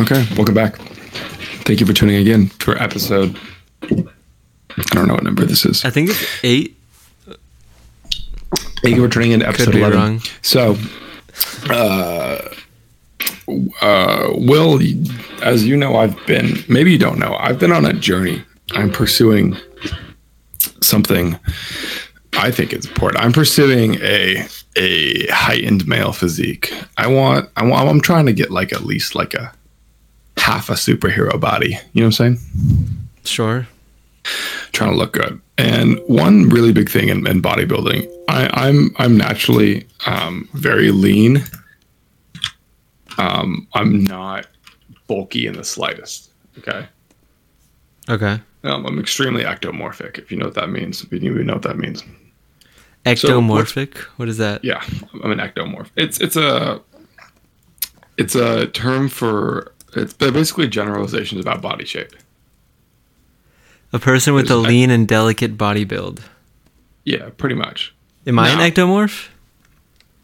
Okay, welcome back. Thank you for tuning again for episode. I don't know what number this is. I think it's eight. Thank you for tuning in to episode Could be 11. wrong. So, uh, uh, Will, as you know, I've been, maybe you don't know, I've been on a journey. I'm pursuing something I think is important. I'm pursuing a a heightened male physique. I want, I want, I'm trying to get like at least like a half a superhero body. You know what I'm saying? Sure. trying to look good. And one really big thing in, in bodybuilding, I, I'm I'm naturally um, very lean. Um, I'm not bulky in the slightest. Okay, Okay. um, I'm extremely ectomorphic. If you know what that means, if you know what that means, Ectomorphic. what is that? yeah, I'm an ectomorph. It's it's a it's a term for it's basically generalizations about body shape. A person with a lean and delicate body build. Yeah, pretty much. Am I an ectomorph?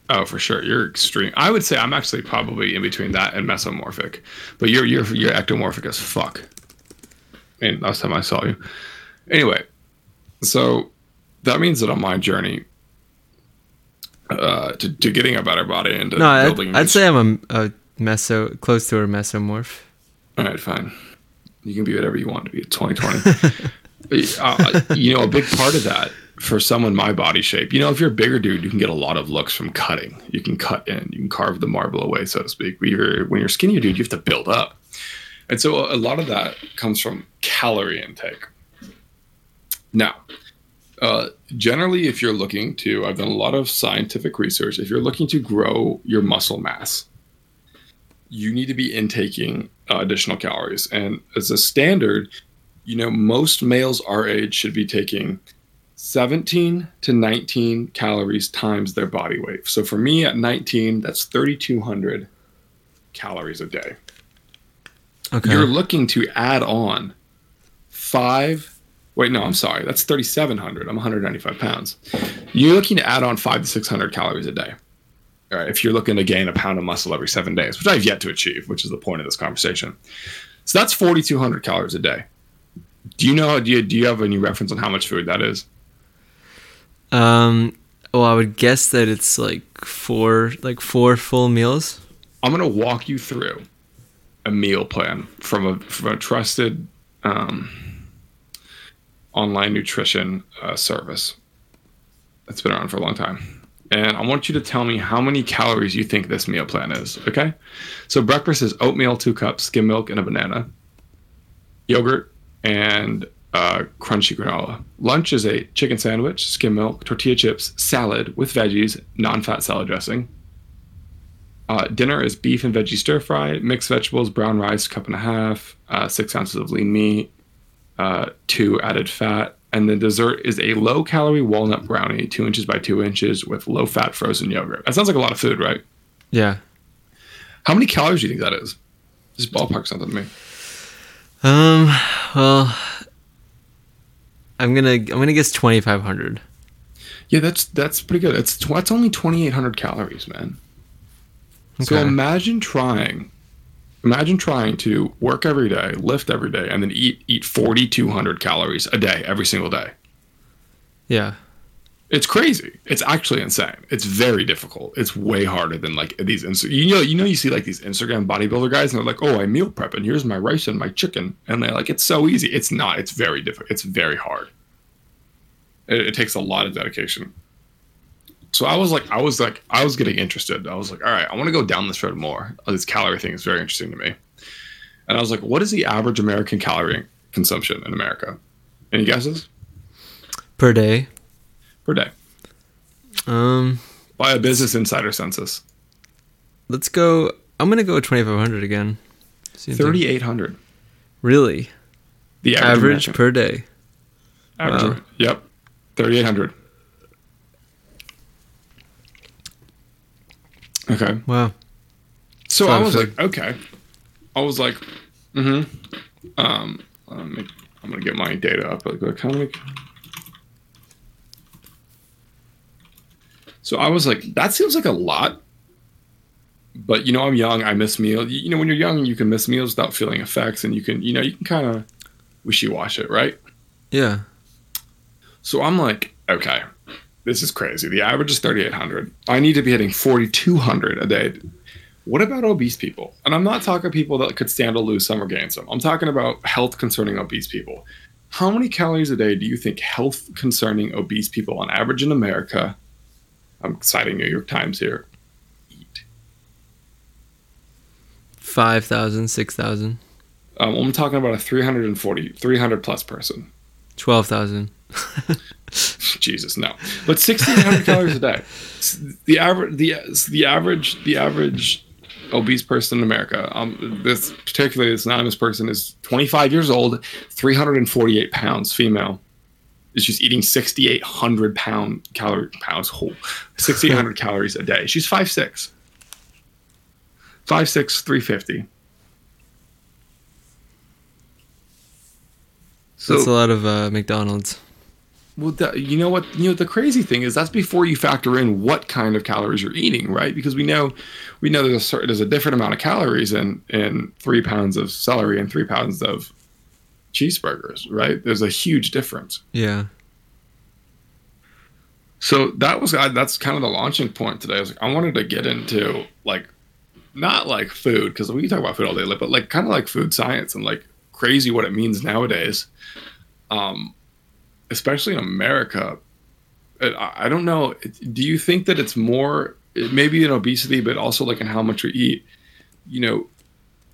Oh, for sure. You're extreme. I would say I'm actually probably in between that and mesomorphic, but you're you're you're ectomorphic as fuck. I mean, last time I saw you. Anyway, so that means that on my journey uh, to, to getting a better body and to No, I'd, building. I'd say I'm a, a meso, close to a mesomorph. All right, fine. You can be whatever you want to be. It's 2020. uh, you know, a big part of that for someone my body shape, you know, if you're a bigger dude, you can get a lot of looks from cutting. You can cut in, you can carve the marble away, so to speak. But you're, when you're skinnier dude, you have to build up. And so a lot of that comes from calorie intake. Now, uh, generally, if you're looking to, I've done a lot of scientific research. If you're looking to grow your muscle mass, you need to be intaking uh, additional calories. And as a standard, you know, most males our age should be taking 17 to 19 calories times their body weight. So for me at 19, that's 3,200 calories a day. Okay. You're looking to add on five. Wait, no, I'm sorry. That's 3,700. I'm 195 pounds. You're looking to add on five to 600 calories a day. All right, if you're looking to gain a pound of muscle every seven days, which I've yet to achieve, which is the point of this conversation. So that's 4,200 calories a day. Do you know? Do you, do you have any reference on how much food that is? um. Well, I would guess that it's like four, like four full meals. I'm going to walk you through a meal plan from a from a trusted um, online nutrition uh, service that's been around for a long time. And I want you to tell me how many calories you think this meal plan is. Okay, so breakfast is oatmeal, two cups, skim milk, and a banana, yogurt, and uh, crunchy granola. Lunch is a chicken sandwich, skim milk, tortilla chips, salad with veggies, non-fat salad dressing. Uh, dinner is beef and veggie stir fry, mixed vegetables, brown rice, cup and a half, uh, six ounces of lean meat, uh, two added fat, and the dessert is a low calorie walnut brownie, two inches by two inches, with low fat frozen yogurt. That sounds like a lot of food, right? Yeah. How many calories do you think that is? Just ballpark something to me. Um. Well, I'm gonna I'm gonna guess twenty five hundred. Yeah, that's that's pretty good. It's tw- that's only twenty eight hundred calories, man. Okay. So imagine trying, imagine trying to work every day, lift every day, and then eat eat forty two hundred calories a day every single day. Yeah. It's crazy. It's actually insane. It's very difficult. It's way harder than like these. You know, you know, you see like these Instagram bodybuilder guys, and they're like, "Oh, I meal prep, and here's my rice and my chicken," and they're like, "It's so easy." It's not. It's very difficult. It's very hard. It, it takes a lot of dedication so I was like, I was like, I was getting interested. I was like, all right, I want to go down this road more. Uh, this calorie thing is very interesting to me. And I was like, what is the average American calorie consumption in America? Any guesses? Per day. Per day. Um, by a Business Insider census. Let's go. I'm gonna go 2,500 again. 3,800. Really? The average, average per day. Average. Wow. Yep. 3,800. Okay, Wow. so So I was for- like, okay, I was like, mm-hmm. Um, me- I'm gonna get my data up. Like, like, how many? So I was like, that seems like a lot. but you know, I'm young. I miss meals. You know, when you're young, you can miss meals without feeling effects, and you can, you know, you can kind of wishy wash it, right? Yeah. So I'm like, okay, this is crazy. The average is 3,800. I need to be hitting 4,200 a day. What about obese people? And I'm not talking people that could stand to lose some or gain some. I'm talking about health concerning obese people. How many calories a day do you think health concerning obese people on average in America, I'm citing New York Times here, eat? 5,000, 6,000, Um, I'm talking about a 340, 300 plus person. 12,000. Jesus, no. But 1,600 calories a day. The average, the the average, the average obese person in America. Um, this particularly this anonymous person is 25 years old, 348 pounds, female. Is just eating 6,800 pound calorie pounds whole, 6,800 calories a day. She's 5'6". 5'6", 350. So That's a lot of uh, McDonald's. Well, that, you know what? You know the crazy thing is that's before you factor in what kind of calories you're eating, right? Because we know, we know there's a certain, there's a different amount of calories in in three pounds of celery and three pounds of cheeseburgers, right? There's a huge difference. Yeah. So that was I- that's kind of the launching point today. I was like, I wanted to get into like not like food because we can talk about food all day, but like kind of like food science and like crazy what it means nowadays. Um, especially in America. I, don't know. Do you think that it's more maybe in obesity, but also like in how much we eat? You know,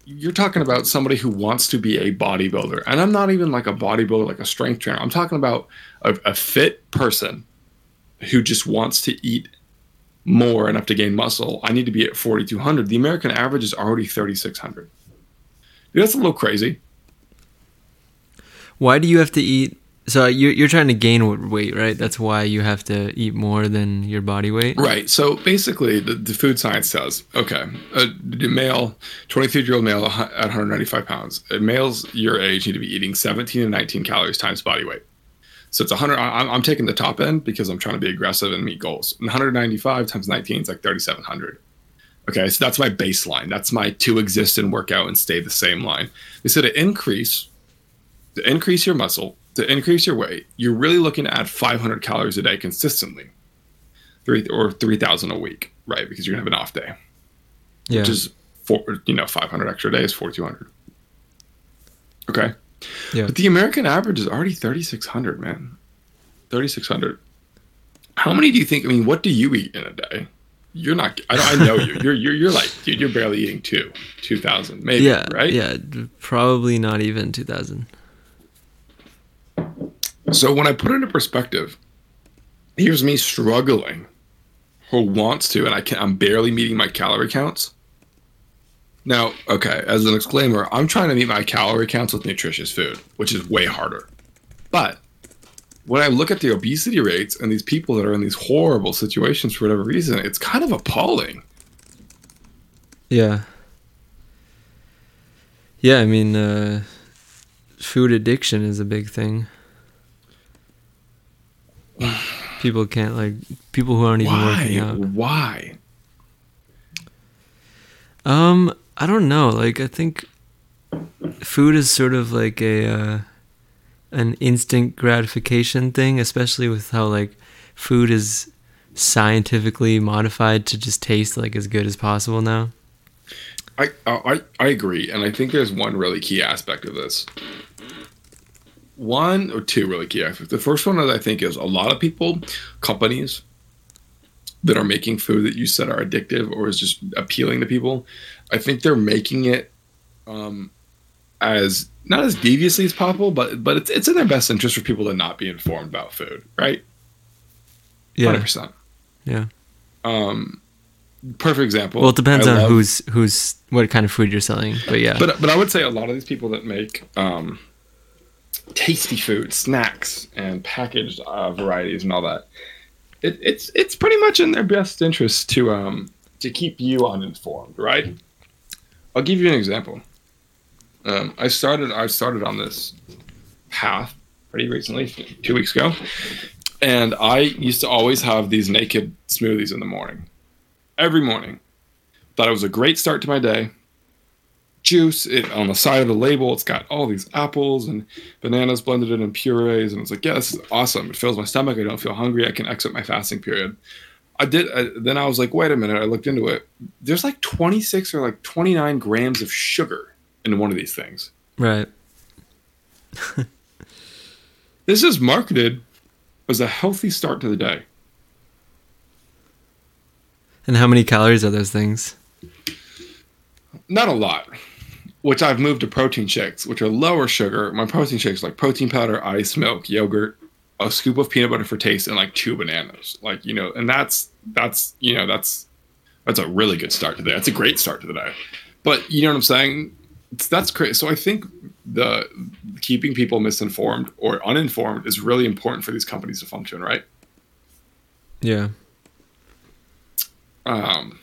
you're talking about somebody who wants to be a bodybuilder, and I'm not even like a bodybuilder, like a strength trainer. I'm talking about a, a fit person who just wants to eat more enough to gain muscle. I need to be at 4,200. The American average is already 3,600. Dude, that's a little crazy. Why do you have to eat? So you're you're trying to gain weight, right? That's why you have to eat more than your body weight. Right. So basically, the, the food science says, okay, a male, 23 year old male at 195 pounds, males your age need to be eating 17 to 19 calories times body weight. So it's 100. I'm, I'm taking the top end because I'm trying to be aggressive and meet goals. And 195 times 19 is like 3,700. Okay, so that's my baseline. That's my to exist and work out and stay the same line. They said to increase, to increase your muscle, to increase your weight, you're really looking to add 500 calories a day consistently three or three thousand a week, right? Because you're gonna have an off day, Yeah. which is four, you know, five hundred extra days, forty two hundred. Okay, Yeah. but the American average is already thirty six hundred, man. Thirty six hundred. How many do you think? I mean, what do you eat in a day? You're not. I, don't, I know you. You're you're you're like, dude, you're barely eating two, two thousand, maybe, yeah. right? Yeah. Probably not even two thousand. So when I put it into perspective, here's me struggling, who wants to, and I can I'm barely meeting my calorie counts. Now, okay, as an exclaimer, I'm trying to meet my calorie counts with nutritious food, which is way harder. But when I look at the obesity rates and these people that are in these horrible situations for whatever reason, it's kind of appalling. Yeah. Yeah. I mean, uh, food addiction is a big thing. People can't like people who aren't even working out. Why? Um, I don't know. Like, I think food is sort of like a uh, an instant gratification thing, especially with how like food is scientifically modified to just taste like as good as possible now. I, I I agree, and I think there's one really key aspect of this. One or two really key aspects. The first one that I think is a lot of people, companies that are making food that you said are addictive or is just appealing to people. I think they're making it um, as not as deviously as possible, but but it's it's in their best interest for people to not be informed about food, right? Hundred Yeah, percent. yeah. Um, perfect example. Well, it depends I on love- who's who's what kind of food you're selling, but yeah, But but I would say a lot of these people that make um, tasty food, snacks, and packaged uh, varieties and all that, it, it's it's pretty much in their best interest to um to keep you uninformed, right? I'll give you an example. Um, I started I started on this path pretty recently, two weeks ago, and I used to always have these naked smoothies in the morning, every morning Thought it was a great start to my day. Juice it, on the side of the label, it's got all these apples and bananas blended in and purees, and it's like, yeah, this is awesome. It fills my stomach. I don't feel hungry. I can exit my fasting period. I did. I, then I was like, wait a minute. I looked into it. There's like 26 or like 29 grams of sugar in one of these things. Right. This is marketed as a healthy start to the day. And how many calories are those things? Not a lot. Which I've moved to protein shakes, which are lower sugar. My protein shakes like protein powder, ice, milk, yogurt, a scoop of peanut butter for taste, and like two bananas. Like you know, and that's that's you know that's that's a really good start to the day. That's a great start to the day. But you know what I'm saying? It's, that's crazy. So I think the keeping people misinformed or uninformed is really important for these companies to function, right? Yeah. Um,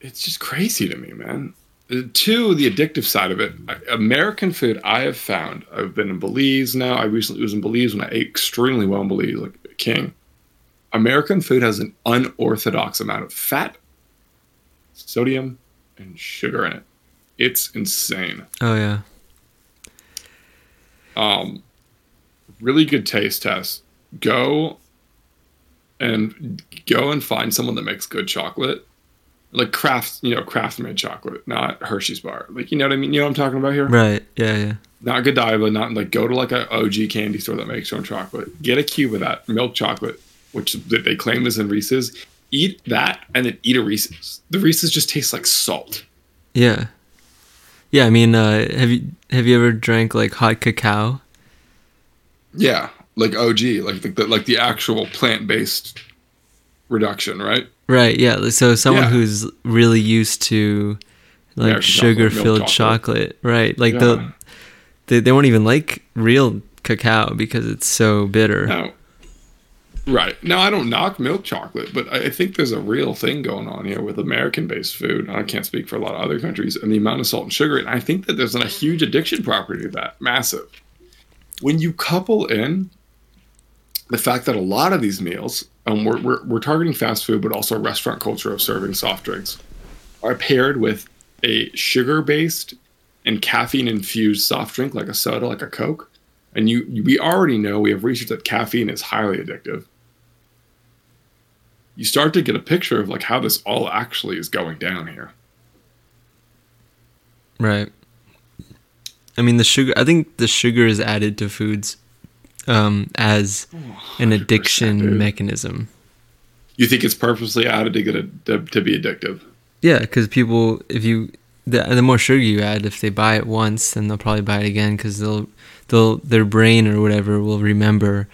it's just crazy to me, man. Uh, Two, the addictive side of it. American food, I have found. I've been in Belize now. I recently was in Belize when I ate extremely well in Belize, like a king. American food has an unorthodox amount of fat, sodium, and sugar in it. It's insane. Oh yeah. um, really good taste test. Go and go and find someone that makes good chocolate, like craft, you know, craft made chocolate, not Hershey's bar. Like you know what I mean? You know what I'm talking about here? Right. Yeah. Yeah. Not Godiva, not like go to like a OG candy store that makes their own chocolate. Get a cube of that milk chocolate, which they claim is in Reese's. Eat that and then eat a Reese's. The Reese's just tastes like salt. Yeah. Yeah. I mean, uh, have you have you ever drank like hot cacao? Yeah, like OG, like the, the like the actual plant based reduction, right? Right. Yeah. So someone Yeah. who's really used to like American sugar filled chocolate. chocolate. Right. Like Yeah. the they they won't even like real cacao because it's so bitter. No. Right. Now, I don't knock milk chocolate, but I I think there's a real thing going on here with American based food. I can't speak for a lot of other countries and the amount of salt and sugar. And I think that there's a huge addiction property to that. Massive. When you couple in the fact that a lot of these meals, and we're, we're, we're targeting fast food, but also restaurant culture of serving soft drinks, are paired with a sugar based and caffeine infused soft drink like a soda, like a Coke. And you, you- we already know we have research that caffeine is highly addictive. You start to get a picture of like how this all actually is going down here. Right. I mean the sugar I think the sugar is added to foods um as an addiction dude. mechanism. You think it's purposely added to get it to, to be addictive? Yeah, because people, if you, the, the more sugar you add, if they buy it once, then they'll probably buy it again because they'll, they'll, their brain or whatever will remember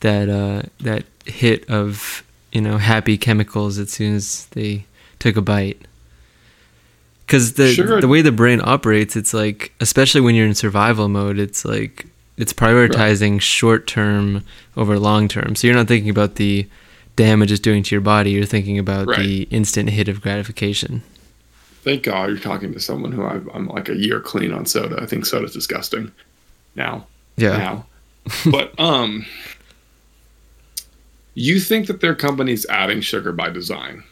that uh, that hit of you know happy chemicals as soon as they took a bite. Because the Sugar- the way the brain operates, it's like, especially when you're in survival mode, it's like it's prioritizing short term over long term. So you're not thinking about the damage it's doing to your body. You're thinking about Right. the instant hit of gratification. Thank God you're talking to someone who I've, I'm like a year clean on soda. I think soda's disgusting now. Yeah. Now, but um, you think that their company's adding sugar by design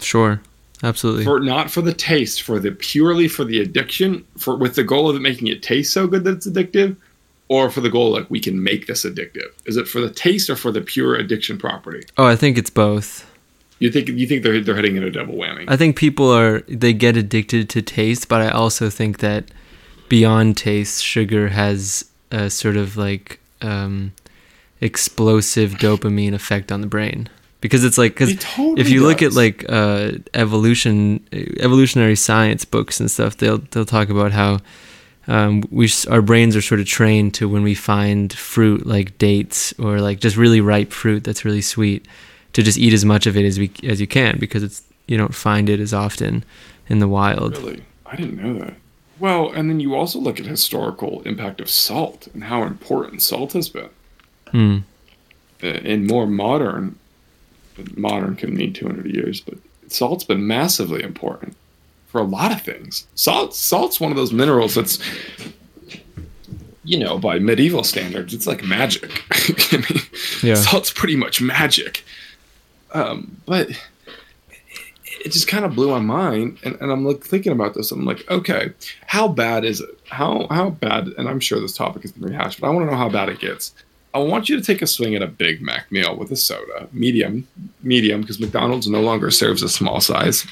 Sure. Absolutely. for not for the taste, for the purely for the addiction, for with the goal of it making it taste so good that it's addictive, or for the goal like we can make this addictive? Is it for the taste or for the pure addiction property? oh, I think it's both. You think you think they're they're hitting in a double whammy? I think people are they get addicted to taste, but I also think that beyond taste, sugar has a sort of like um, explosive dopamine effect on the brain because it's like because It totally if you look at like uh, evolution evolutionary science books and stuff, they'll they'll talk about how um, we s- our brains are sort of trained to when we find fruit like dates or like just really ripe fruit that's really sweet to just eat as much of it as we as you can because it's you don't find it as often in the wild. Really? I didn't know that. Well, and then you also look at historical impact of salt and how important salt has been. Hmm. In more modern, modern can mean 200 years, but salt's been massively important for a lot of things. Salt, salt's one of those minerals that's, you know, by medieval standards, it's like magic. I mean, Yeah. salt's pretty much magic. Um, but it just kind of blew my mind, and, and I'm like thinking about this. I'm like, okay, how bad is it? How how bad? And I'm sure this topic has been rehashed, but I want to know how bad it gets. I want you to take a swing at a Big Mac meal with a soda, medium, medium, because McDonald's no longer serves a small size.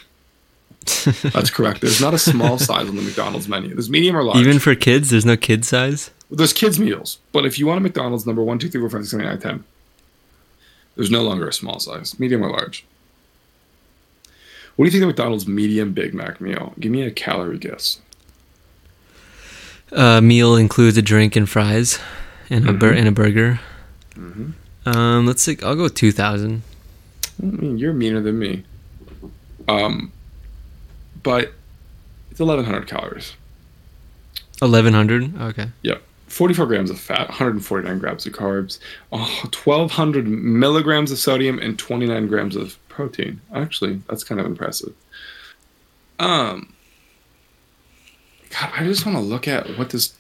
That's correct. There's not a small size on the McDonald's menu. There's medium or large. Even for kids, there's no kid size. There's kids meals, but if you want a McDonald's number one, two, three, four, five, six, seven, eight, nine, ten, there's no longer a small size, medium or large. What do you think of McDonald's medium Big Mac meal? Give me a calorie guess. Uh, meal includes a drink and fries, and a bur- Mhm. and a burger. Mm-hmm. Um, let's see. I'll go two thousand. I mean, you're meaner than me. Um, but it's 1,100 calories. Eleven hundred. Okay. Yep. 44 grams of fat, 149 grams of carbs, oh, 1,200 milligrams of sodium, and 29 grams of protein. Actually, that's kind of impressive. Um, God, I just want to look at what this,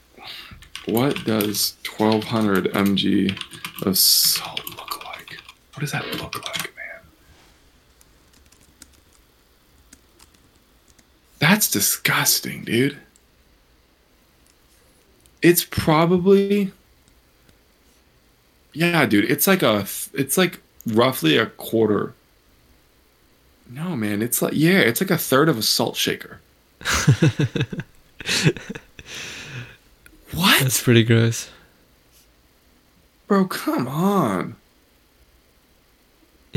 what does 1,200 mg of salt look like? What does that look like, man? That's disgusting, dude. It's probably Yeah, dude, it's like a it's like roughly a quarter. No, man, it's like yeah, it's like a third of a salt shaker. What? That's pretty gross. Bro, come on.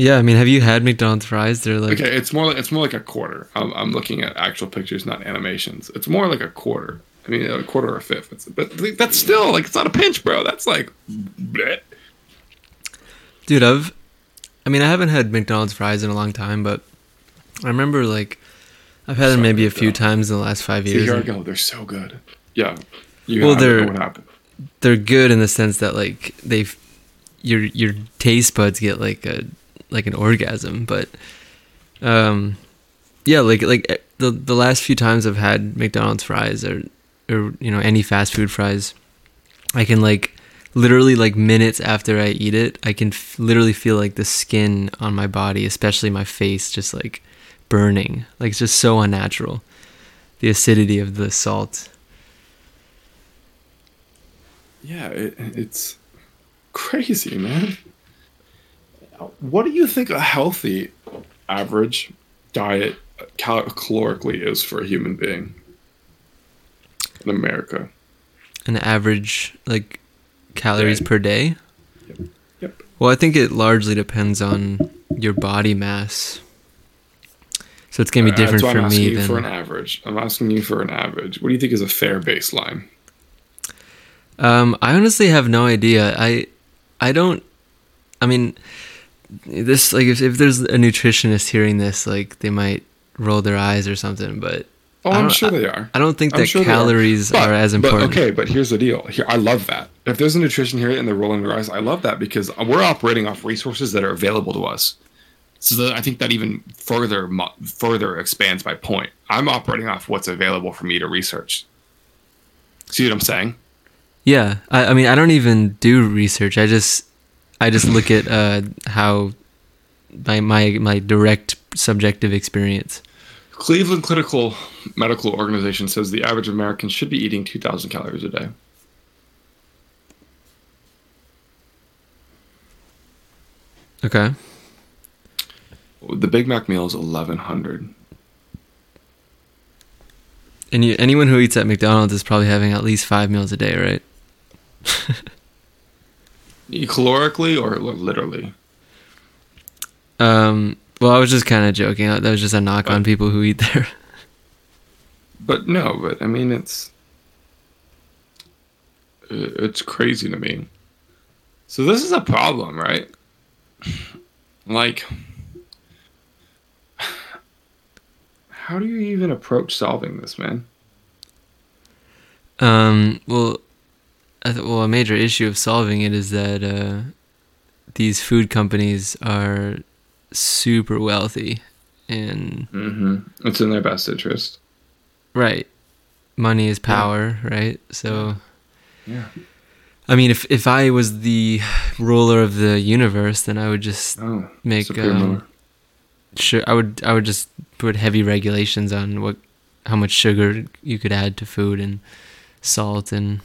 Yeah, I mean, have you had McDonald's fries? They're like Okay, it's more like it's more like a quarter. I'm, I'm looking at actual pictures, not animations. It's more like a quarter. I mean, a quarter or a fifth. It's, but that's still like it's not a pinch, bro. That's like, bleh. Dude, I've, I mean, I haven't had McDonald's fries in a long time, but I remember like, I've had them maybe a few though. times in the last five See, years. here I go. They're so good. Yeah. You Well, they're-? They're good in the sense that like they've, your your taste buds get like a like an orgasm, but, um, yeah, like like eh, the the last few times I've had McDonald's fries or or you know any fast food fries, I can like literally like minutes after I eat it, I can f- literally feel like the skin on my body, especially my face, just like burning. Like it's just so unnatural. The acidity of the salt. Yeah, it, it's crazy, man. What do you think a healthy average diet cal- calorically is for a human being in America? An average like calories Day. per day. Yep. Well, I think it largely depends on your body mass. So it's gonna be Uh, different that's why for I'm asking me you than for an average. I'm asking you for an average. What do you think is a fair baseline? Um, I honestly have no idea. I, I don't. I mean, this like if if there's a nutritionist hearing this, like they might roll their eyes or something. But Oh, I'm sure they are. I don't think I'm that sure they are. calories But- are as but, important. okay, but here's the deal. Here, I love that. If there's a nutrition here and they're rolling their eyes, I love that because we're operating off resources that are available to us. So that, I think that even further further expands my point. I'm operating off what's available for me to research. See what I'm saying? Yeah, I, I mean, I don't even do research. I just, I just look at uh, how my my my direct subjective experience. Cleveland Clinical Medical Organization says the average American should be eating 2,000 calories a day. Okay. The Big Mac meal is 1,100. And you, anyone who eats at McDonald's is probably having at least five meals a day, right? Calorically or literally? Um. Well, I was just kind of joking. That was just a knock on people who eat there. But no, but I mean it's it's crazy to me. So this is a problem, right? Like how do you even approach solving this, man? Um. Well, well, a major issue of solving it is that uh, these food companies are super wealthy, and Mm-hmm. It's in their best interest. right, money is power, right? So, Yeah. I mean, if if I was the ruler of the universe, then I would just Oh, make um, ruler. su- I would I would just put heavy regulations on what how much sugar you could add to food and salt and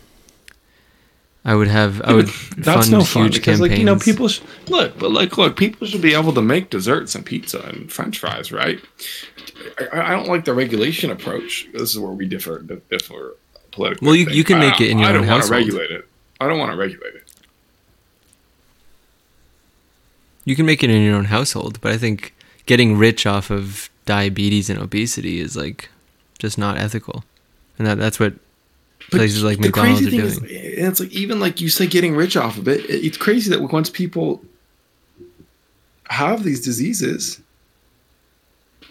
I would have I would That's fund no fun huge because, campaigns. like, you know, people sh- look, but like, look, people should be able to make desserts and pizza and French fries, right? I, I don't like the regulation approach. This is where we differ, differ politically. Well, you- you can I make it in your I own don't want to household. regulate it. I don't want to regulate it. You can make it in your own household, but I think getting rich off of diabetes and obesity is like just not ethical, and that that's what But places like the McDonald's crazy are thing doing. is, and it's like even like you say, getting rich off of it. it- It's crazy that once people have these diseases,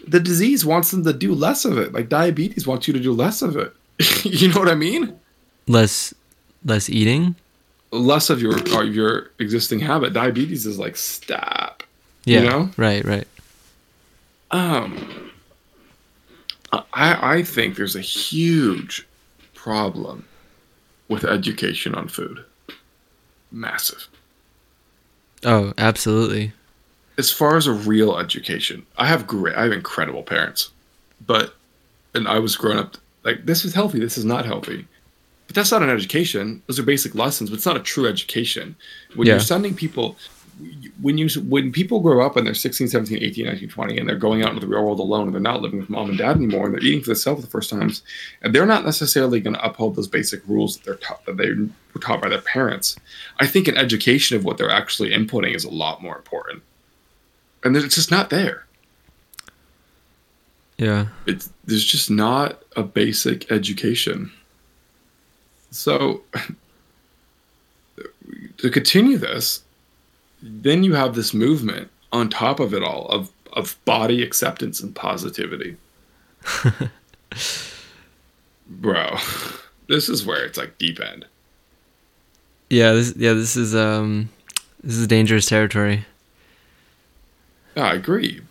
the disease wants them to do less of it. Like diabetes wants you to do less of it. you know what I mean? less less eating. Less of your of your existing habit. Diabetes is like stop. Yeah, You know? right, right. Um, I I think there's a huge problem with education on food. Massive. Oh, absolutely. as far as a real education, I have great, I have incredible parents, but, and I was growing up like this is healthy, this is not healthy, but that's not an education. Those are basic lessons, but it's not a true education. When Yeah. you're sending people, when you when people grow up and they're 16, 17, 18, 19, 20, and they're going out into the real world alone, and they're not living with mom and dad anymore, and they're eating for themselves the first times, and they're not necessarily going to uphold those basic rules that they're taught that they were taught by their parents. I think an education of what they're actually inputting is a lot more important and it's just not there. Yeah. It's there's just not a basic education. So to continue this, then you have this movement on top of it all of of body acceptance and positivity. Bro, this is where it's like deep end. Yeah, this yeah, this is um this is dangerous territory. I agree.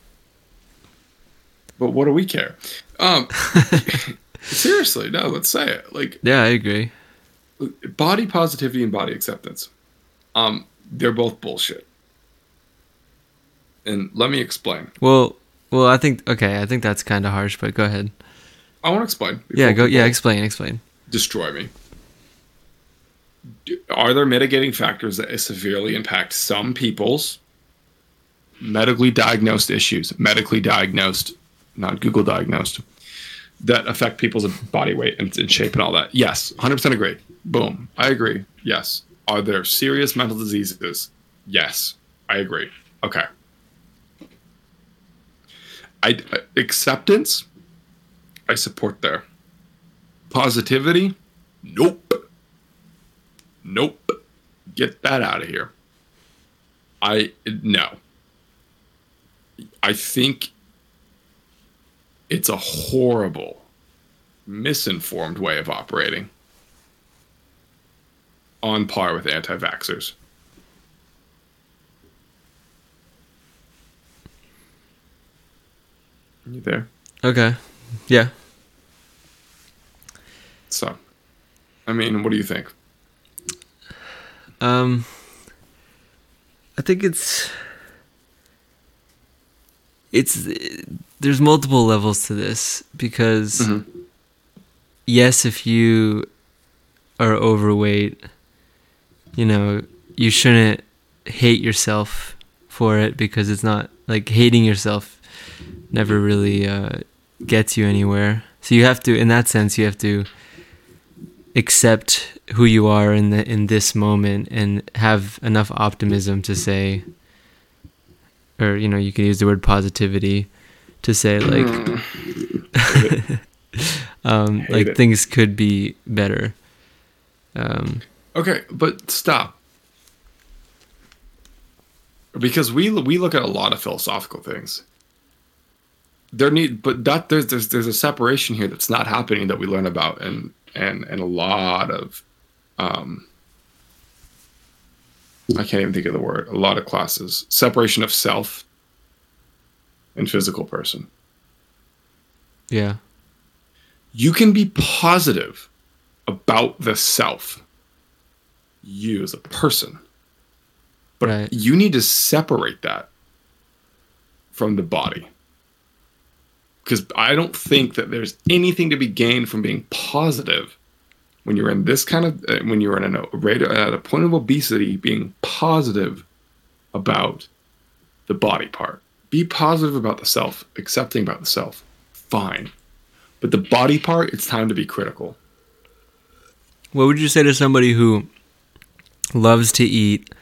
But what do we care? Um seriously, no, let's say it. Like Yeah, I agree. body positivity and body acceptance um they're both bullshit. And let me explain. Well, well, I think okay, I think that's kind of harsh, but go ahead. i want to explain Yeah, go. Yeah, explain, explain. destroy me. Are there mitigating factors that severely impact some people's medically diagnosed issues medically diagnosed not google diagnosed that affect people's body weight and, and shape and all that? Yes 100% agree. Boom. I agree. Yes are there serious mental diseases? Yes i agree. Okay. I, uh, acceptance? I support there. Positivity? Nope. Nope. Get that out of here. I no. I think it's a horrible misinformed way of operating on par with anti-vaxxers you there Okay. Yeah. so i mean what do you think Um, I think it's it's there's multiple levels to this because Mhm. yes, if you are overweight, you know you shouldn't hate yourself for it because it's not like hating yourself never really uh, gets you anywhere. So you have to, in that sense, you have to accept who you are in the in this moment and have enough optimism to say or you know you can use the word positivity to say like um like it. things could be better um Okay, but stop. Because we we look at a lot of philosophical things. There need, but that there's there's there's a separation here that's not happening that we learn about and and and a lot of, um, I can't even think of the word. A lot of classes separation of self and physical person. yeah You can be positive about the self, you as a person. But Right. you need to separate that from the body. because I don't think that there's anything to be gained from being positive when you're in this kind of uh, when you're in a rate at a point of obesity, being positive about the body part. Be positive about the self, accepting about the self. Fine. But the body part, it's time to be critical. What would you say to somebody who loves to eat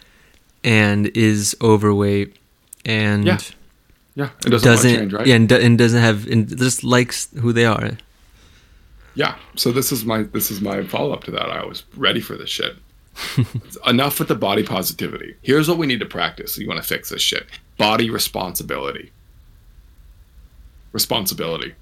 and is overweight and Yeah. Yeah, it doesn't, doesn't, change, right? yeah, and, do- and doesn't have and just likes who they are? Yeah. So this is my this is my follow up to that. I was ready for this shit. Enough with the body positivity. Here's what we need to practice. You want to fix this shit. Body responsibility. Responsibility.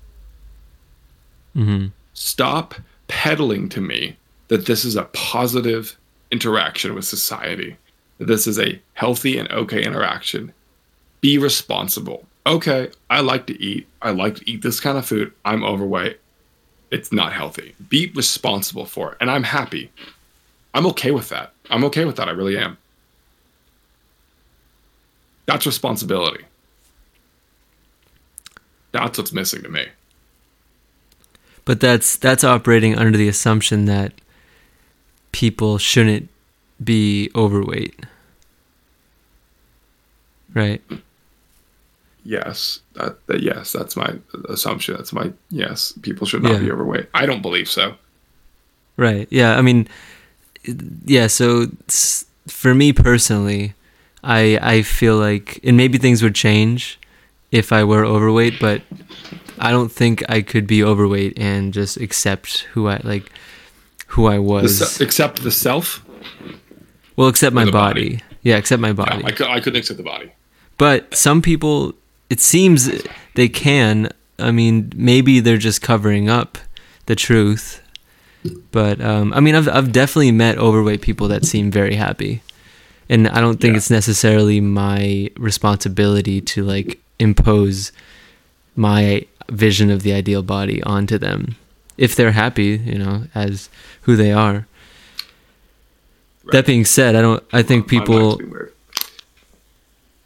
hmm Stop peddling to me that this is a positive interaction with society. This is a healthy and okay interaction. Be responsible. Okay, I like to eat. I like to eat this kind of food. I'm overweight. It's not healthy. Be responsible for it. And I'm happy. I'm okay with that. I'm okay with that. I really am. That's responsibility. That's what's missing to me. But that's that's operating under the assumption that people shouldn't be overweight. Right? Yes, that, that yes, that's my assumption. That's my yes. People should not Yeah. be overweight. I don't believe so. Right. Yeah. I mean, yeah. So for me personally, I I feel like, and maybe things would change if I were overweight, but I don't think I could be overweight and just accept who I like, who I The was. se- except the self. well, except my body. body. Yeah, except my Yeah, body. I, could, I couldn't accept the body. But some people, it seems they can. I mean, maybe they're just covering up the truth. But um, I mean, I've I've definitely met overweight people that seem very happy, and I don't think Yeah. it's necessarily my responsibility to like impose my vision of the ideal body onto them if they're happy, you know, as who they are. Right. That being said, I don't. I think My people.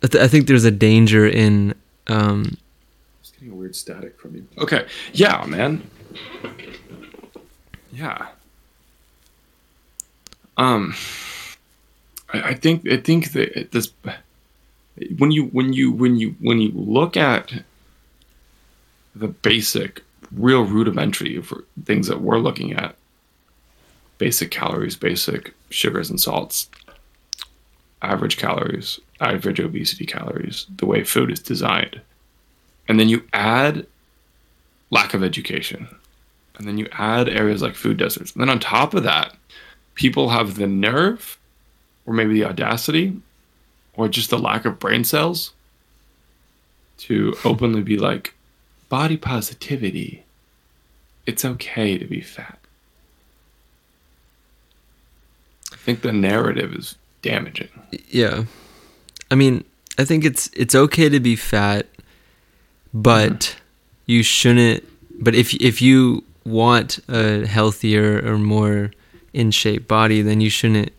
I, th- I think there's a danger in um, Just getting a weird static from you. Okay. Yeah, man. Yeah. Um, I, I think I think that it- this when you when you when you when you look at the basic, real rudimentary for things that we're looking at, basic calories, basic sugars and salts, average calories, average obesity calories, the way food is designed. And then you add lack of education. And then you add areas like food deserts. And then on top of that people have the nerve or maybe the audacity or just the lack of brain cells to openly be like body positivity it's okay to be fat i think the narrative is damaging Yeah. I mean, I think it's it's okay to be fat, but mm-hmm. you shouldn't but if if you want a healthier or more in shape body, then you shouldn't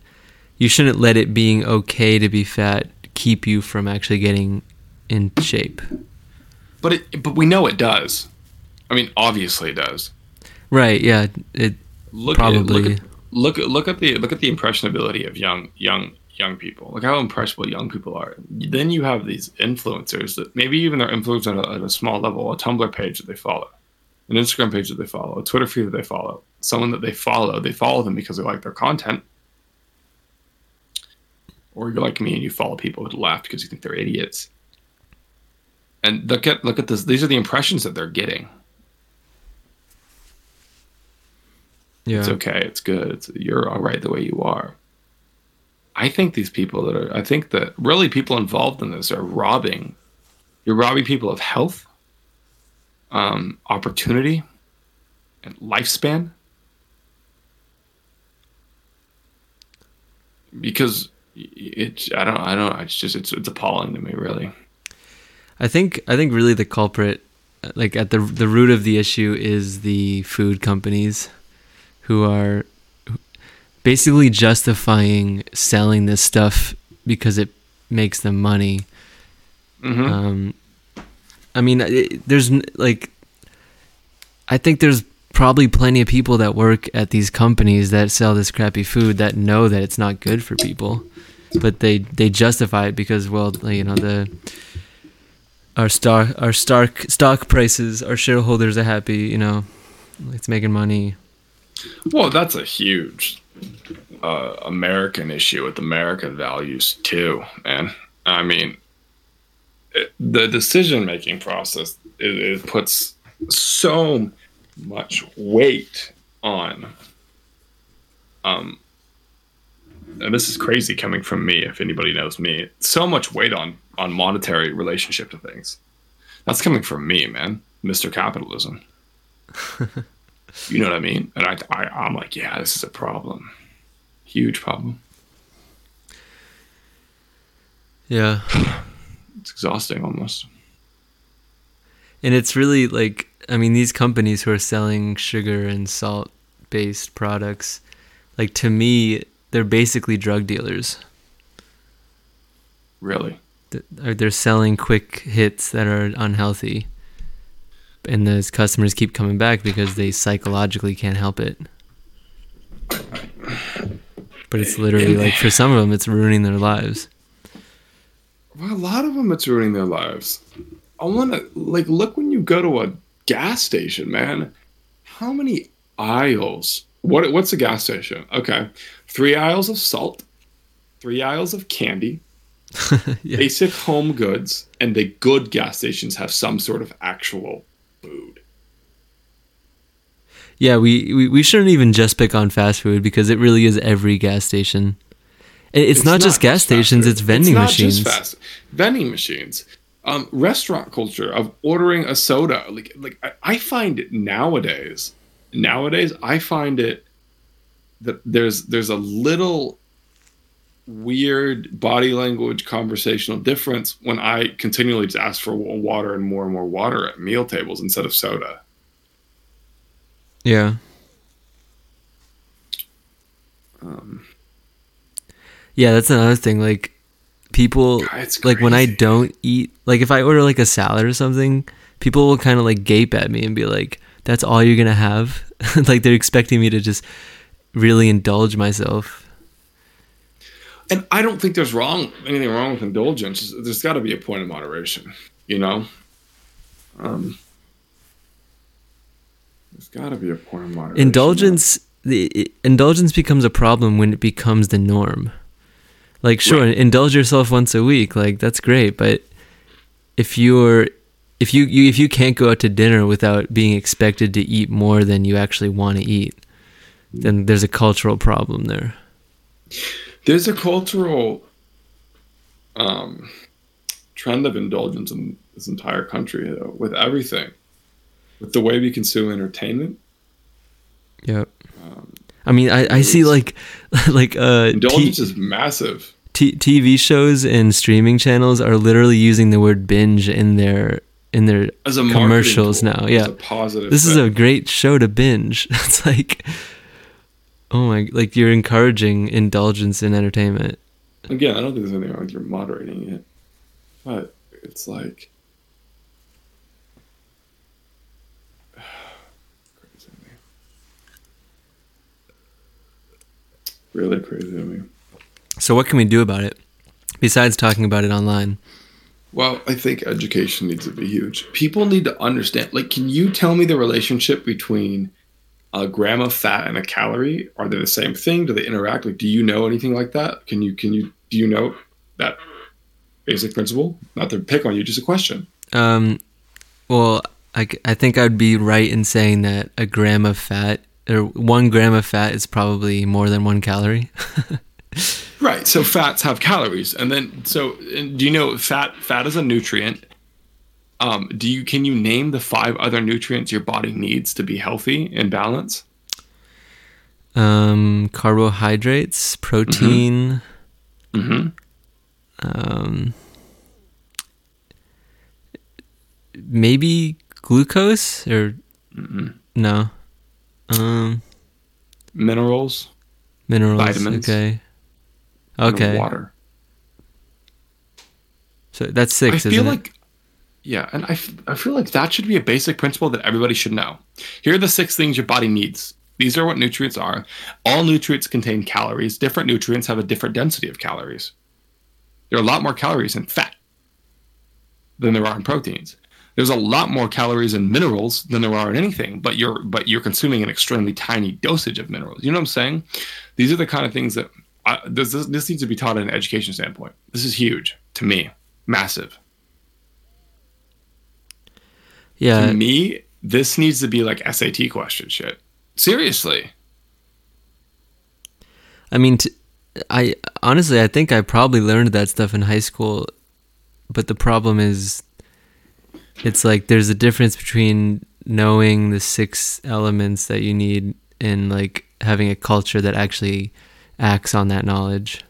you shouldn't let it being okay to be fat keep you from actually getting in shape. but it but we know it does i mean obviously it does Right, yeah. It look Probably. At, look at look at look at the look at the impressionability of young young young people. Look how impressionable young people are. Then you have these influencers that maybe even they're influenced at a, at a small level. A Tumblr page that they follow, an Instagram page that they follow, a Twitter feed that they follow, someone that they follow. They follow them because they like their content. Or you're like me and you follow people who laugh because you think they're idiots. And look at look at this. These are the impressions that they're getting. Yeah. It's okay. It's good. It's, you're all right the way you are. I think these people that are, I think that really people involved in this are robbing, you're robbing people of health, um, opportunity, and lifespan. Because it's, I don't, I don't, it's just, it's, it's appalling to me, really. I think I think really the culprit, like at the the root of the issue, is the food companies, who are basically justifying selling this stuff because it makes them money. hmm Um, I mean, it, there's like I think there's probably plenty of people that work at these companies that sell this crappy food that know that it's not good for people, but they they justify it because well, you know the our stock our stock stock prices, our shareholders are happy, you know, it's making money. Well, that's a huge uh, American issue with American values too, man. I mean, it, the decision making process it, it puts so much weight on um and this is crazy coming from me if anybody knows me so much weight on on monetary relationship to things. That's coming from me man. Mr capitalism you know what i mean and I, I i'm like yeah this is a problem huge problem Yeah. it's exhausting almost And it's really like I mean these companies who are selling sugar and salt based products like to me they're basically drug dealers. really Th- They're selling quick hits that are unhealthy. And those customers keep coming back because they psychologically can't help it. But it's literally like for some of them it's ruining their lives. well, a lot of them it's ruining their lives i want to like look when you go to a gas station man how many aisles what what's a gas station okay three aisles of salt three aisles of candy yeah. basic home goods and the good gas stations have some sort of actual food Yeah, we, we, we shouldn't even just pick on fast food because it really is every gas station. It- It's, not, just gas fast stations, it's vending not machines. Just fast. Vending machines. Um, restaurant culture of ordering a soda. Like like I, I find it nowadays. Nowadays, I find it that there's there's a little weird body language conversational difference when I continually just ask for water and more and more water at meal tables instead of soda. Yeah. Um, Yeah, that's another thing. Like people God, like when I don't eat like if I order like a salad or something, people will kind of like gape at me and be like, "That's all you're going to have?" like they're expecting me to just really indulge myself. And I don't think there's wrong anything wrong with indulgence. There's got to be a point of moderation, you know. Um, there's got to be a point of moderation. Indulgence the indulgence becomes a problem when it becomes the norm. Like sure, Right. indulge yourself once a week, like that's great, but if you're if you, you if you can't go out to dinner without being expected to eat more than you actually want to eat, then there's a cultural problem there. There's a cultural um, trend of indulgence in this entire country, though, with everything, with the way we consume entertainment. Yep. Um, I mean, I, I see like like uh t- indulgence is massive. t- TV shows and streaming channels are literally using the word binge in their in their commercials tool, now. Yeah. a positive. this is a great show to binge. It's like, oh my, like you're encouraging indulgence in entertainment. again. I don't think there's anything wrong with you're moderating it, but it's like crazy to me. Really crazy to me. So what can we do about it besides talking about it online? Well, I think education needs to be huge. People need to understand. Like, can you tell me the relationship between a gram of fat and a calorie? Are they the same thing? Do they interact? Like, do you know anything like that? Can you can you do you know that basic principle? Not to pick on you, just a question. Um, well, I think I'd be right in saying that a gram of fat or one gram of fat is probably more than one calorie. Right. So fats have calories, and then so and do you know fat? Fat is a nutrient. Um, do you can you name the five other nutrients your body needs to be healthy and balanced? um, carbohydrates, protein, Mm-hmm. um, maybe glucose or no, um, Minerals. minerals. Vitamins. Okay, and okay. Water. So that's I six, feel isn't like Yeah, and I, f- I feel like that should be a basic principle that everybody should know. Here are the six things your body needs. These are what nutrients are. All nutrients contain calories. Different nutrients have a different density of calories. There are a lot more calories in fat than there are in proteins. There's a lot more calories in minerals than there are in anything, but you're but you're consuming an extremely tiny dosage of minerals. You know what I'm saying? These are the kind of things that uh, I, this, this needs to be taught at an education standpoint. This is huge to me, massive. Yeah. to me, this needs to be like SAT question shit. Seriously. I mean, t- I honestly, I think I probably learned that stuff in high school, but the problem is, it's like there's a difference between knowing the six elements that you need and like having a culture that actually acts on that knowledge.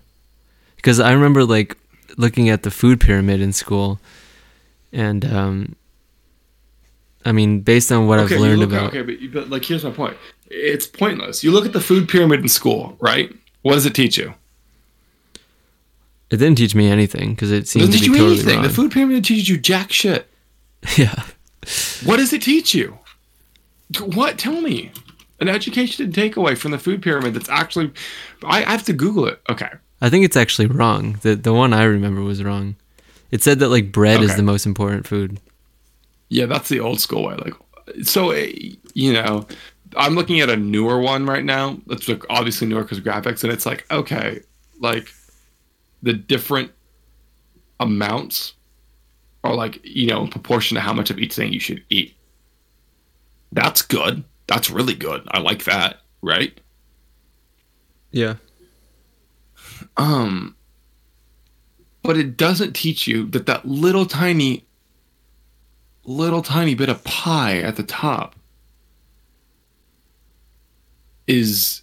Because I remember like looking at the food pyramid in school, and um, I mean, based on what okay, I've learned look, about, okay, but, but like here's my point. It's pointless. You look at the food pyramid in school, right? What does it teach you? it didn't teach me anything because it seemed to be you totally anything. wrong. The food pyramid teaches you jack shit. yeah. What does it teach you? What? Tell me. An education takeaway from the food pyramid that's actually I, I have to Google it. Okay. I think it's actually wrong. The the one I remember was wrong. It said that like bread is the most important food. Yeah, that's the old school way. Like, so eh, you know, I'm looking at a newer one right now. That's like obviously newer because graphics, and it's like okay, like the different amounts are like you know in proportion to how much of each thing you should eat. That's good. That's really good. I like that. Right. Yeah. Um. But it doesn't teach you that that little tiny, little tiny bit of pie at the top is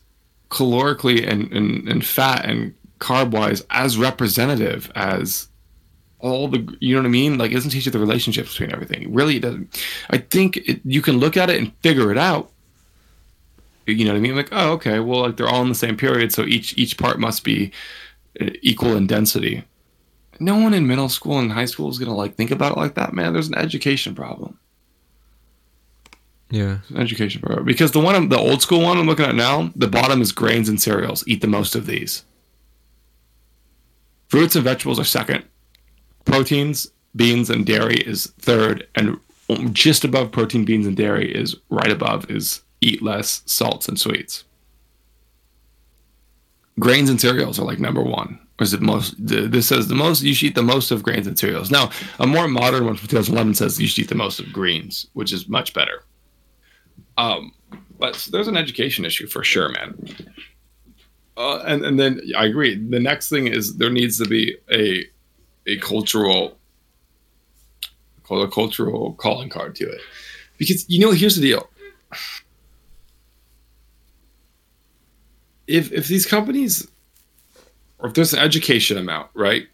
calorically and, and, and fat and carb wise as representative as all the you know what I mean? Like it doesn't teach you the relationships between everything. Really, It doesn't. I think it, you can look at it and figure it out. You know what I mean? Like, oh, okay, well, like they're all in the same period, so each each part must be uh, equal in density. No one in middle school and high school is gonna like think about it like that, man. There's an education problem. Yeah. An education problem because the one, I'm- the old school one I'm looking at now, the bottom is grains and cereals. Eat the most of these. Fruits and vegetables are second. Proteins, beans, and dairy is third, and just above protein, beans, and dairy is right above is eat less salts and sweets. Grains and cereals are like number one. Is it most? the- This says the most you should eat the most of grains and cereals. Now, a more modern one from 2011 says you should eat the most of greens, which is much better. Um, but there's an education issue for sure, man. Uh, and and then I agree. The next thing is there needs to be a a cultural a cultural calling card to it, because you know here's the deal. If if these companies, or if there's an education amount, right?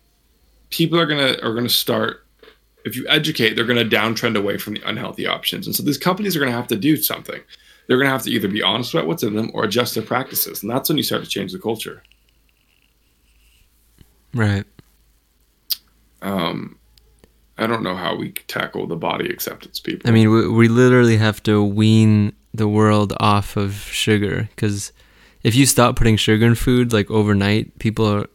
People are gonna are gonna start. If you educate, they're gonna downtrend away from the unhealthy options, and so these companies are gonna have to do something they're to have to either be honest about what's in them or adjust their practices. And that's when you start to change the culture. Right. Um, I don't know how we tackle the body acceptance people. I mean, we, we literally have to wean the world off of sugar because if you stop putting sugar in food like overnight, people are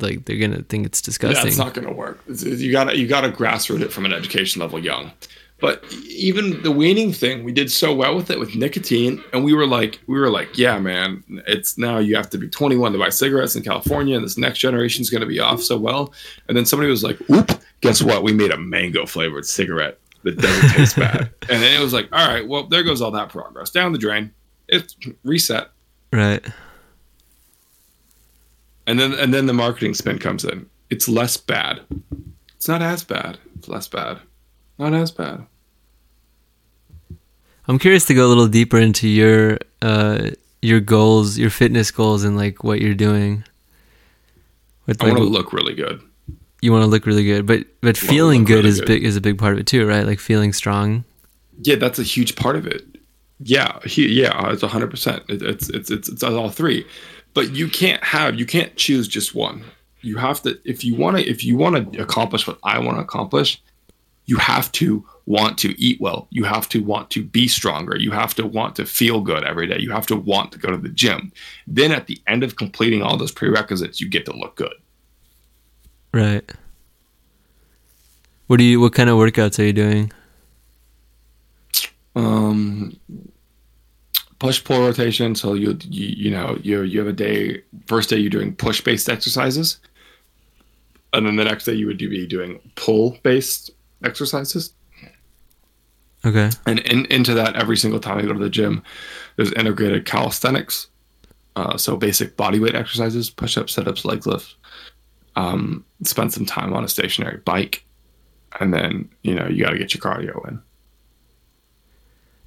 like they're gonna think it's yeah, disgusting. it's not going to work. It's, you got to you got to grassroot it from an education level young. But even the weaning thing, we did so well with it with nicotine, and we were like, we were like, yeah, man, it's now you have to be 21 to buy cigarettes in California, and this next generation is going to be off so well. And then somebody was like, oop, guess what? We made a mango flavored cigarette that doesn't taste bad. And then it was like, all right, well, there goes all that progress down the drain. It's reset. Right. And then and then the marketing spin comes in. It's less bad. It's not as bad. It's less bad. Not as bad. I'm curious to go a little deeper into your uh your goals, your fitness goals, and like what you're doing. What, I like, want to look really good. you want to look really good, but but feeling good really is good. big is a big part of it too, right? Like feeling strong. Yeah, that's a huge part of it. Yeah, he, yeah, it's hundred percent. It's it's it's it's all three, but you can't have you can't choose just one. You have to if you want to if you want to accomplish what I want to accomplish. you have to want to eat well. You have to want to be stronger. You have to want to feel good every day. You have to want to go to the gym. Then at the end of completing all those prerequisites, you get to look good. Right. What do you? What kind of workouts are you doing? Um, push pull rotation. So you you you know you you have a day. First day you're doing push based exercises, and then the next day you would be doing pull based exercises. Okay. And in, into that, every single time I go to the gym, there's integrated calisthenics. Uh, so basic body weight exercises, push ups, sit ups, leg lifts. Um, spend some time on a stationary bike. And then, you know, you got to get your cardio in.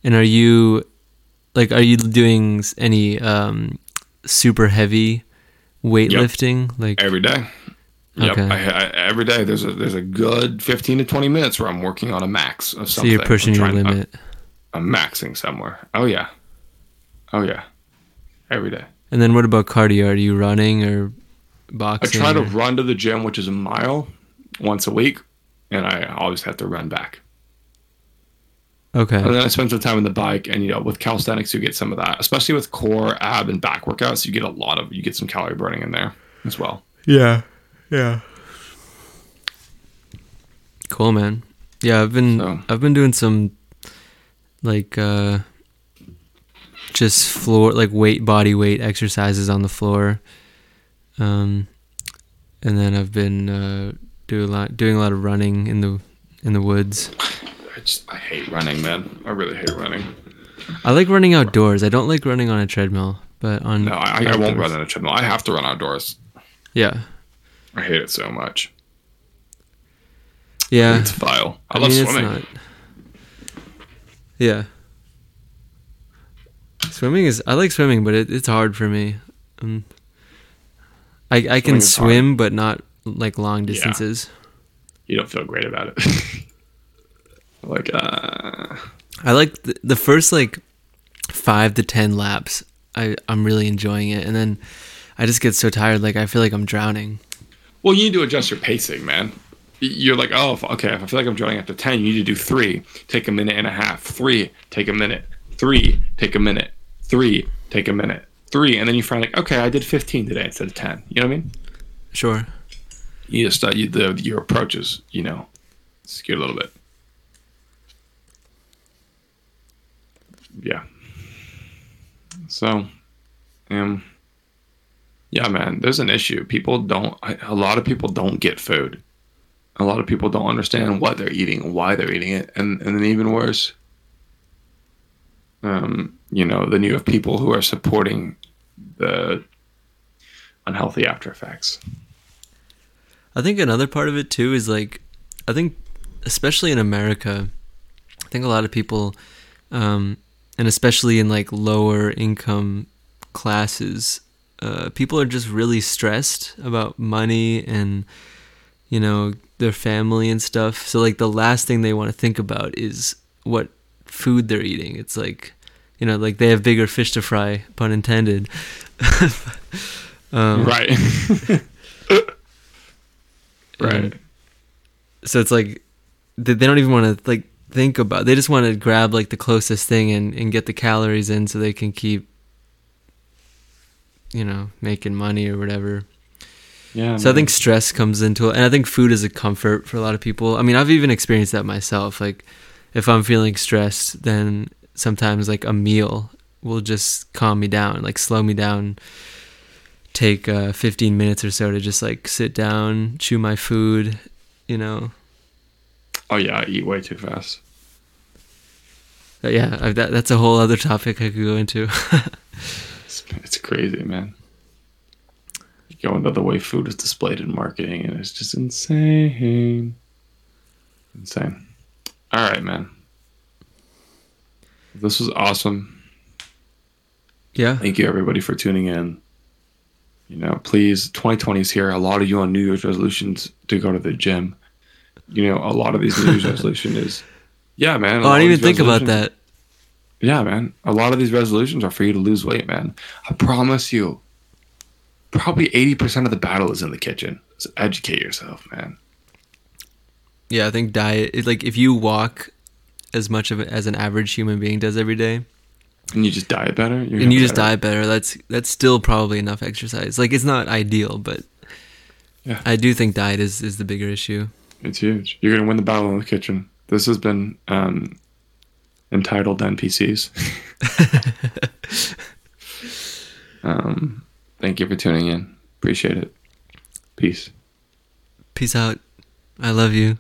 And are you, like, are you doing any um, super heavy weightlifting? Like Every day. Yep. Okay. I, I, every day there's a there's a good 15 to 20 minutes where I'm working on a max of something. so you're pushing your limit. I'm, I'm maxing somewhere. Oh yeah. Oh yeah. Every day. And then what about cardio? Are you running or boxing? I try to or- run to the gym, which is a mile once a week, and I always have to run back. Okay. And then I spend some time on the bike, and you know, with calisthenics, you get some of that, especially with core, ab, and back workouts. You get a lot of, you get some calorie burning in there as well. Yeah. Yeah. Cool, man. Yeah, I've been So- I've been doing some like uh just floor like weight body weight exercises on the floor. Um and then I've been uh do a lot doing a lot of running in the in the woods. I just, I hate running, man. I really hate running. I like running outdoors. I don't like running on a treadmill, but on No, I, I won't run on a treadmill. I have to run outdoors. Yeah. I hate it so much. Yeah. It's vile. I, love mean, swimming. not- Yeah. Swimming is I like swimming, but it, it's hard for me. Um, I I Swimming can is hard. swim, but not like long distances. You don't feel great about it. like, uh, I like the, the first like five to ten laps. I I'm really enjoying it, and then I just get so tired. Like I feel like I'm drowning. Well, you need to adjust your pacing, man. You're like, oh, okay, if I feel like I'm drowning after 10, you need to do three, take a minute and a half, three, take a minute, three, take a minute, three, take a minute, three. And then you find like, okay, I did 15 today instead of 10. You know what I mean? Sure. You just, uh, you, the, your approaches, you know, skew a little bit. Yeah. So, um, yeah, man, there's an issue. People don't, A lot of people don't get food. A lot of people don't understand what they're eating, why they're eating it, and and then even worse, um, you know, then you have people who are supporting the unhealthy after effects. I think another part of it too is like, I think, especially in America, I think a lot of people, um, and especially in like lower income classes, uh, people are just really stressed about money and, you know, their family and stuff. So like the last thing they want to think about is what food they're eating. It's like, you know, like they have bigger fish to fry, pun intended. um, Right. right. so it's like they, they don't even want to like think about they just want to grab like the closest thing and, and get the calories in so they can keep you know making money or whatever. Yeah. so i think stress comes into it and i think food is a comfort for a lot of people. I mean i've even experienced that myself. Like if i'm feeling stressed then sometimes like a meal will just calm me down like slow me down. Take uh, 15 minutes or so to just like sit down chew my food you know Oh yeah, I eat way too fast. But yeah I, that, that's a whole other topic i could go into It's, it's crazy, man. You go into the way food is displayed in marketing, and it's just insane. Insane. All right, man. This was awesome. yeah Thank you, everybody, for tuning in. You know, please, 2020 is here. A lot of you on New Year's resolutions to go to the gym. You know, a lot of these New Year's resolution is, yeah, man. oh i didn't even think about that Yeah, man. A lot of these resolutions are for you to lose weight, man. I promise you. Probably 80% of the battle is in the kitchen. So educate yourself, man. yeah, I think diet is like if you walk as much of it as an average human being does every day, And you just diet better. And you just better. diet better. That's that's still probably enough exercise. Like it's not ideal, but Yeah. I do think diet is is the bigger issue. It's huge. You're gonna win the battle in the kitchen. This has been um, entitled NPCs. um, thank you for tuning in. Appreciate it. Peace. Peace out. I love you.